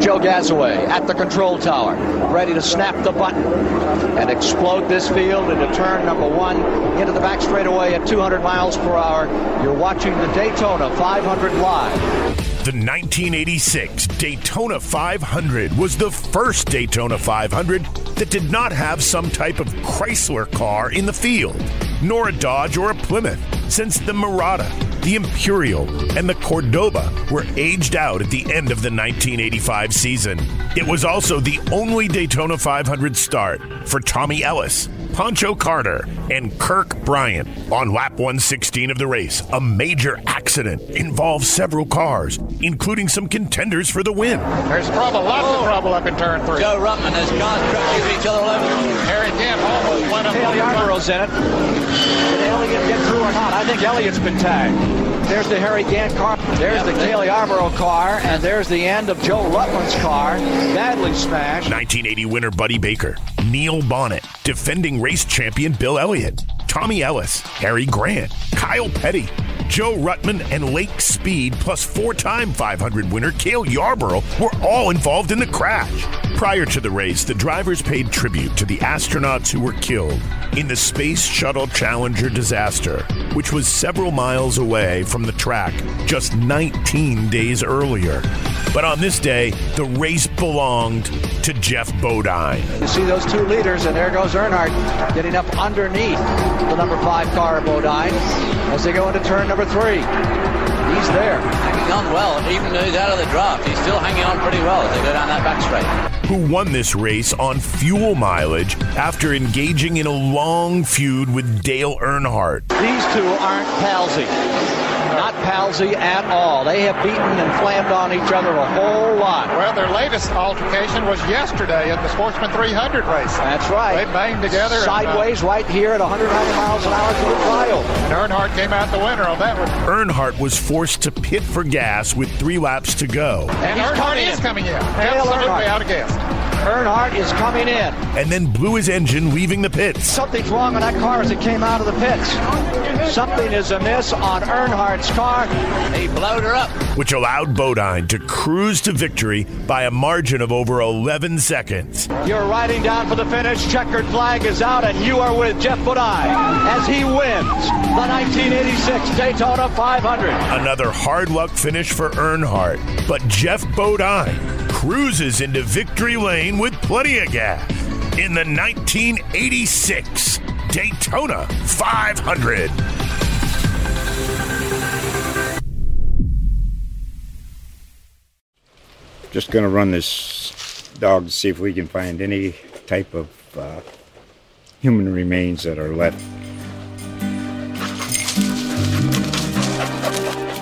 Joe Gasaway at the control tower, ready to snap the button and explode this field into turn number one into the back straightaway at 200 miles per hour. You're watching the Daytona 500 live. The 1986 Daytona 500 was the first Daytona 500 that did not have some type of Chrysler car in the field, nor a Dodge or a Plymouth, since the Mirada, the Imperial, and the Cordoba were aged out at the end of the 1985 season. It was also the only Daytona 500 start for Tommy Ellis, Pancho Carter, and Kirk Bryant on lap 116 of the race. A major accident involves several cars, including some contenders for the win. There's trouble, lots of trouble up in turn three. Joe Ruttman has cars crashing each other left. Harry Kemp almost went up. Cale Yarborough's in it. Did Elliott get through or not? I think Elliott's been tagged. There's the Harry Gant car. There's the Cale Yarborough car. And there's the end of Joe Ruttman's car. Badly smashed. 1980 winner Buddy Baker, Neil Bonnett, defending race champion Bill Elliott, Tommy Ellis, Harry Gant, Kyle Petty, Joe Ruttman, and Lake Speed, plus four time 500 winner Cale Yarborough were all involved in the crash. Prior to the race, the drivers paid tribute to the astronauts who were killed in the Space Shuttle Challenger disaster, which was several miles away from the track just 19 days earlier. But on this day, the race belonged to Geoff Bodine. You see those two leaders, and there goes Earnhardt getting up underneath the number five car of Bodine as they go into turn number three. He's there. Hanging on well, even though he's out of the draft. He's still hanging on pretty well as they go down that back straight. Who won this race on fuel mileage after engaging in a long feud with Dale Earnhardt. These two aren't palsy. Not palsy at all. They have beaten and flammed on each other a whole lot. Well, their latest altercation was yesterday at the Sportsman 300 race. That's right. They banged together. and, uh, Sideways right here at 190 miles an hour to the trial. And Earnhardt came out the winner on that one. Earnhardt was forced to pit for gas with three laps to go, And He's Earnhardt is coming in. Dale Absolutely out of gas. Earnhardt is coming in. and then blew his engine, leaving the pits. Something's wrong on that car as it came out of the pits. Something is amiss on Earnhardt's car. He blowed her up. which allowed Bodine to cruise to victory by a margin of over 11 seconds. You're riding down for the finish. Checkered flag is out, and you are with Geoff Bodine as he wins the 1986 Daytona 500. Another hard luck finish for Earnhardt, but Geoff Bodine cruises into victory lane with plenty of gas in the 1986 Daytona 500. Just going to run this dog to see if we can find any type of uh, human remains that are left.